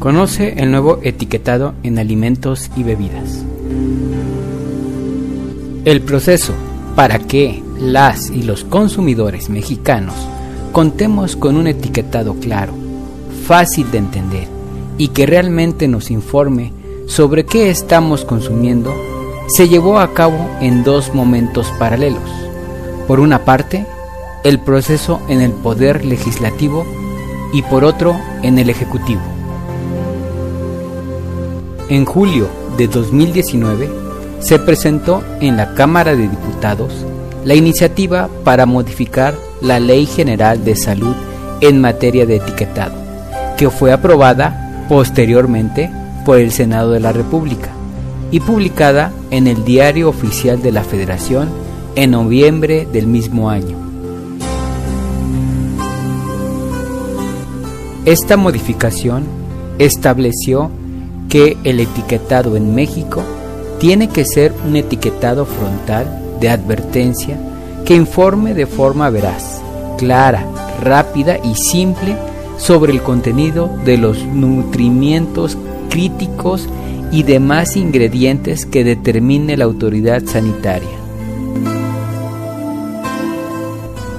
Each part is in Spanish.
Conoce el nuevo etiquetado en alimentos y bebidas. El proceso para que las y los consumidores mexicanos contemos con un etiquetado claro, fácil de entender y que realmente nos informe sobre qué estamos consumiendo, se llevó a cabo en dos momentos paralelos. Por una parte, el proceso en el poder legislativo y por otro en el ejecutivo. En julio de 2019 se presentó en la Cámara de Diputados la iniciativa para modificar la Ley General de Salud en materia de etiquetado, que fue aprobada posteriormente por el Senado de la República y publicada en el Diario Oficial de la Federación en noviembre del mismo año. Esta modificación estableció que el etiquetado en México tiene que ser un etiquetado frontal de advertencia que informe de forma veraz, clara, rápida y simple sobre el contenido de los nutrimientos críticos y demás ingredientes que determine la autoridad sanitaria.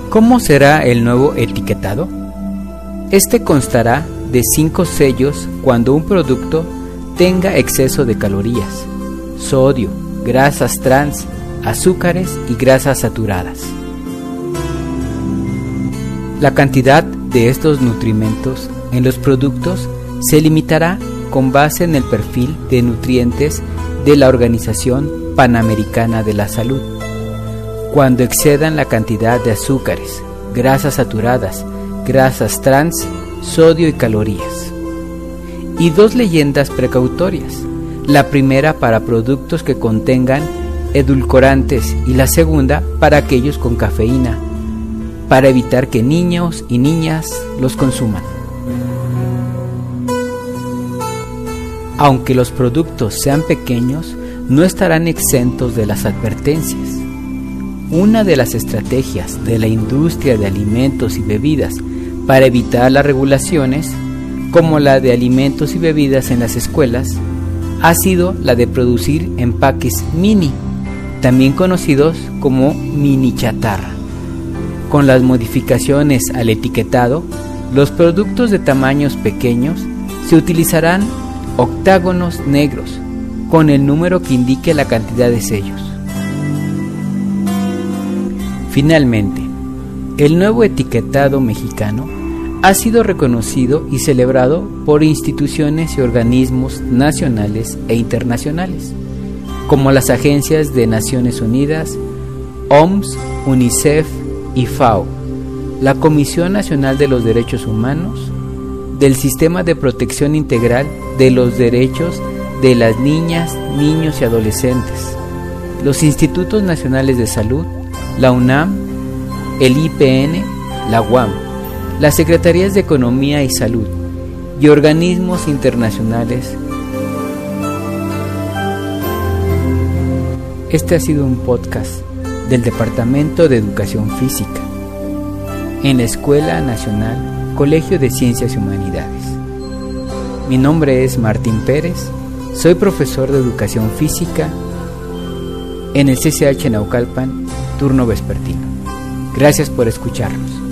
¿Cómo será el nuevo etiquetado? Este constará de cinco sellos cuando un producto tenga exceso de calorías, sodio, grasas trans, azúcares y grasas saturadas. La cantidad de estos nutrimentos en los productos se limitará con base en el perfil de nutrientes de la Organización Panamericana de la Salud. Cuando excedan la cantidad de azúcares, grasas saturadas, grasas trans, sodio y calorías y dos leyendas precautorias. La primera para productos que contengan edulcorantes y la segunda para aquellos con cafeína, para evitar que niños y niñas los consuman. Aunque los productos sean pequeños, no estarán exentos de las advertencias. Una de las estrategias de la industria de alimentos y bebidas para evitar las regulaciones como la de alimentos y bebidas en las escuelas, ha sido la de producir empaques mini, también conocidos como mini chatarra. Con las modificaciones al etiquetado, los productos de tamaños pequeños se utilizarán octágonos negros con el número que indique la cantidad de sellos. Finalmente, el nuevo etiquetado mexicano ha sido reconocido y celebrado por instituciones y organismos nacionales e internacionales, como las agencias de Naciones Unidas, OMS, UNICEF y FAO, la Comisión Nacional de los Derechos Humanos, del Sistema de Protección Integral de los Derechos de las Niñas, Niños y Adolescentes, los Institutos Nacionales de Salud, la UNAM, el IPN, la UAM, las Secretarías de Economía y Salud y organismos internacionales. Este ha sido un podcast del Departamento de Educación Física en la Escuela Nacional Colegio de Ciencias y Humanidades. Mi nombre es Martín Pérez, soy profesor de Educación Física en el CCH Naucalpan, turno vespertino. Gracias por escucharnos.